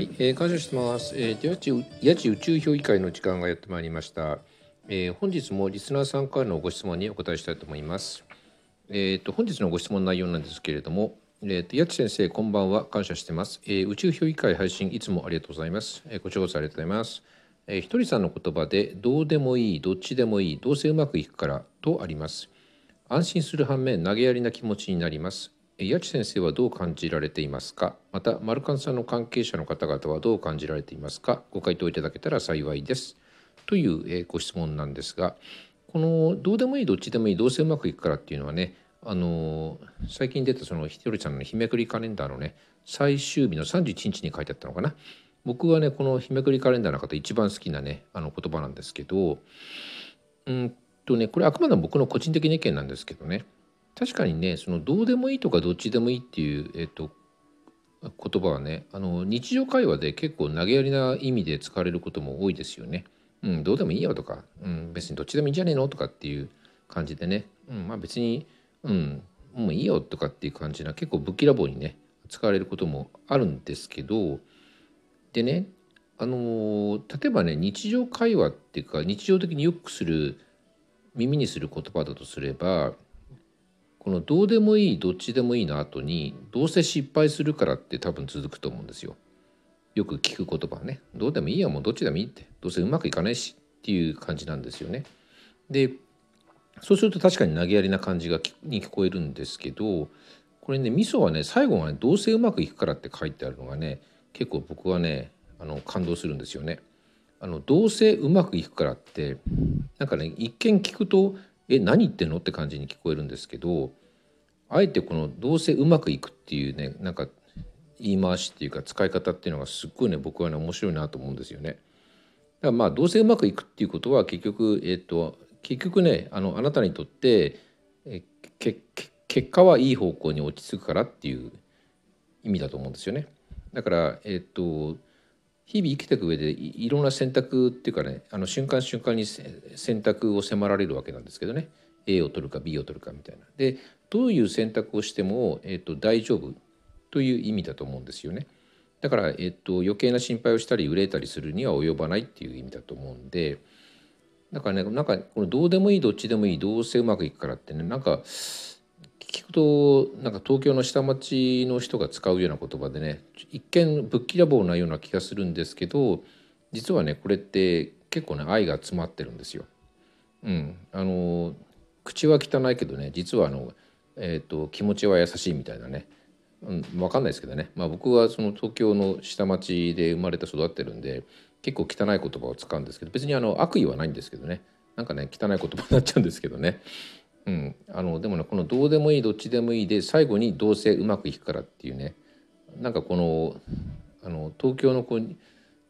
はい、えー、感謝してます。えー、八千八千宇宙評議会の時間がやってまいりました。えー、本日もリスナーさんからのご質問にお答えしたいと思います。えっ、と本日のご質問内容なんですけれども、えっ、と八千先生こんばんは感謝してます。えー、宇宙評議会配信いつもありがとうございます。えー、こちらこそありがとうございます。えー、ひとりさんの言葉でどうでもいい、どっちでもいい、どうせうまくいくからとあります。安心する反面投げやりな気持ちになります。八千先生はどう感じられていますか？また丸カンさんの関係者の方々はどう感じられていますか？ご回答いただけたら幸いです。という、ご質問なんですがこのどうでもいいどっちでもいいどうせうまくいくからっていうのはねあの最近出たそのひとりさんの日めくりカレンダーのね最終日の31日に書いてあったのかな？僕はねこの日めくりカレンダーの中で一番好きなねあの言葉なんですけどうんとねこれあくまでも僕の個人的な意見なんですけどね。確かにねそのどうでもいいとかどっちでもいいっていう、えっと、言葉はねあの日常会話で結構投げやりな意味で使われることも多いですよね。うん、どうでもいいよとか、うん、別にどっちでもいいんじゃねえのとかっていう感じでね、うん、まあ別に、うん、もういいよとかっていう感じな結構ぶっきらぼうにね使われることもあるんですけどでねあの例えばね日常会話っていうか日常的によくする耳にする言葉だとすればこの「どうでもいいどっちでもいい」の後に「どうせ失敗するから」って多分続くと思うんですよ。よく聞く言葉ね「どうでもいいやもうどっちでもいい」ってどうせうまくいかないしっていう感じなんですよね。でそうすると確かに投げやりな感じがきに聞こえるんですけどこれね味噌はね最後がね「どうせうまくいくから」って書いてあるのがね結構僕はねあの感動するんですよね。あのどうせうまくいくからってなんかね一見聞くと「え何言ってんの?」って感じに聞こえるんですけどあえてこの「どうせうまくいく」っていうねなんか言い回しっていうか使い方っていうのがすっごいね僕はね面白いなと思うんですよね。だからまあどうせうまくいくっていうことは結局えっ、と結局ねあのあなたにとってえけ結果はいい方向に落ち着くからっていう意味だと思うんですよね。だからえっ、と日々生きていく上でいいろんな選択っていうかねあの瞬間瞬間に選択を迫られるわけなんですけどね A を取るか B を取るかみたいな。でどういう選択をしても、えっと大丈夫という意味だと思うんですよね。だから、えっと余計な心配をしたり憂えたりするには及ばないっていう意味だと思うんでだからねなんかこのどうでもいいどっちでもいいどうせうまくいくからってねなんかとなんか東京の下町の人が使うような言葉でね一見ぶっきらぼうなような気がするんですけど実はねこれって結構ね愛が詰まってるんですよ。うん、あの口は汚いけどね実はあの、えー、と気持ちは優しいみたいなね、うん、分かんないですけどね、まあ、僕はその東京の下町で生まれて育ってるんで結構汚い言葉を使うんですけど別にあの悪意はないんですけどねなんかね汚い言葉になっちゃうんですけどね。うん、あのでもねこの「どうでもいいどっちでもいい」で最後に「どうせうまくいくから」っていうね。なんかこのあの東京のこう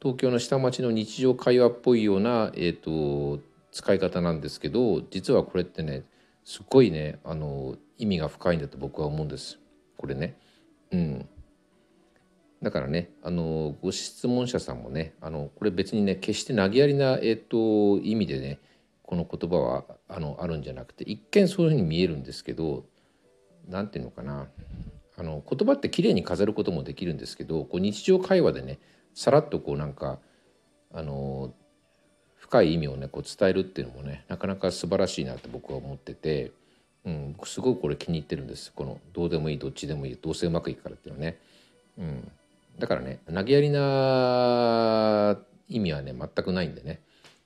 東京の下町の日常会話っぽいような、えー、と使い方なんですけど実はこれってねすっごいねあの意味が深いんだと僕は思うんです。これね。うん、だからねあのご質問者さんもねあのこれ別にね決して投げやりな、えー、と意味でねこの言葉はあのあるんじゃなくて一見そういうふうに見えるんですけど何ていうのかな。あの言葉ってきれいに飾ることもできるんですけどこう日常会話でねさらっとこうなんかあの深い意味をねこう伝えるっていうのもねなかなか素晴らしいなって僕は思ってて、うん、すごくこれ気に入ってるんです。この「どうでもいいどっちでもいいどうせうまくいくから」っていうのね、うん、だからね投げやりな意味はね全くないんでね。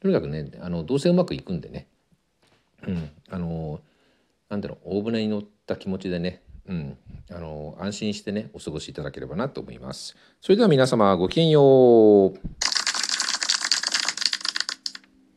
とにかくねあのどうせうまくいくんでね、うん、あのなんだろう大船に乗った気持ちでね、うん、あの安心してねお過ごしいただければなと思います。それでは皆様ごきげんよう。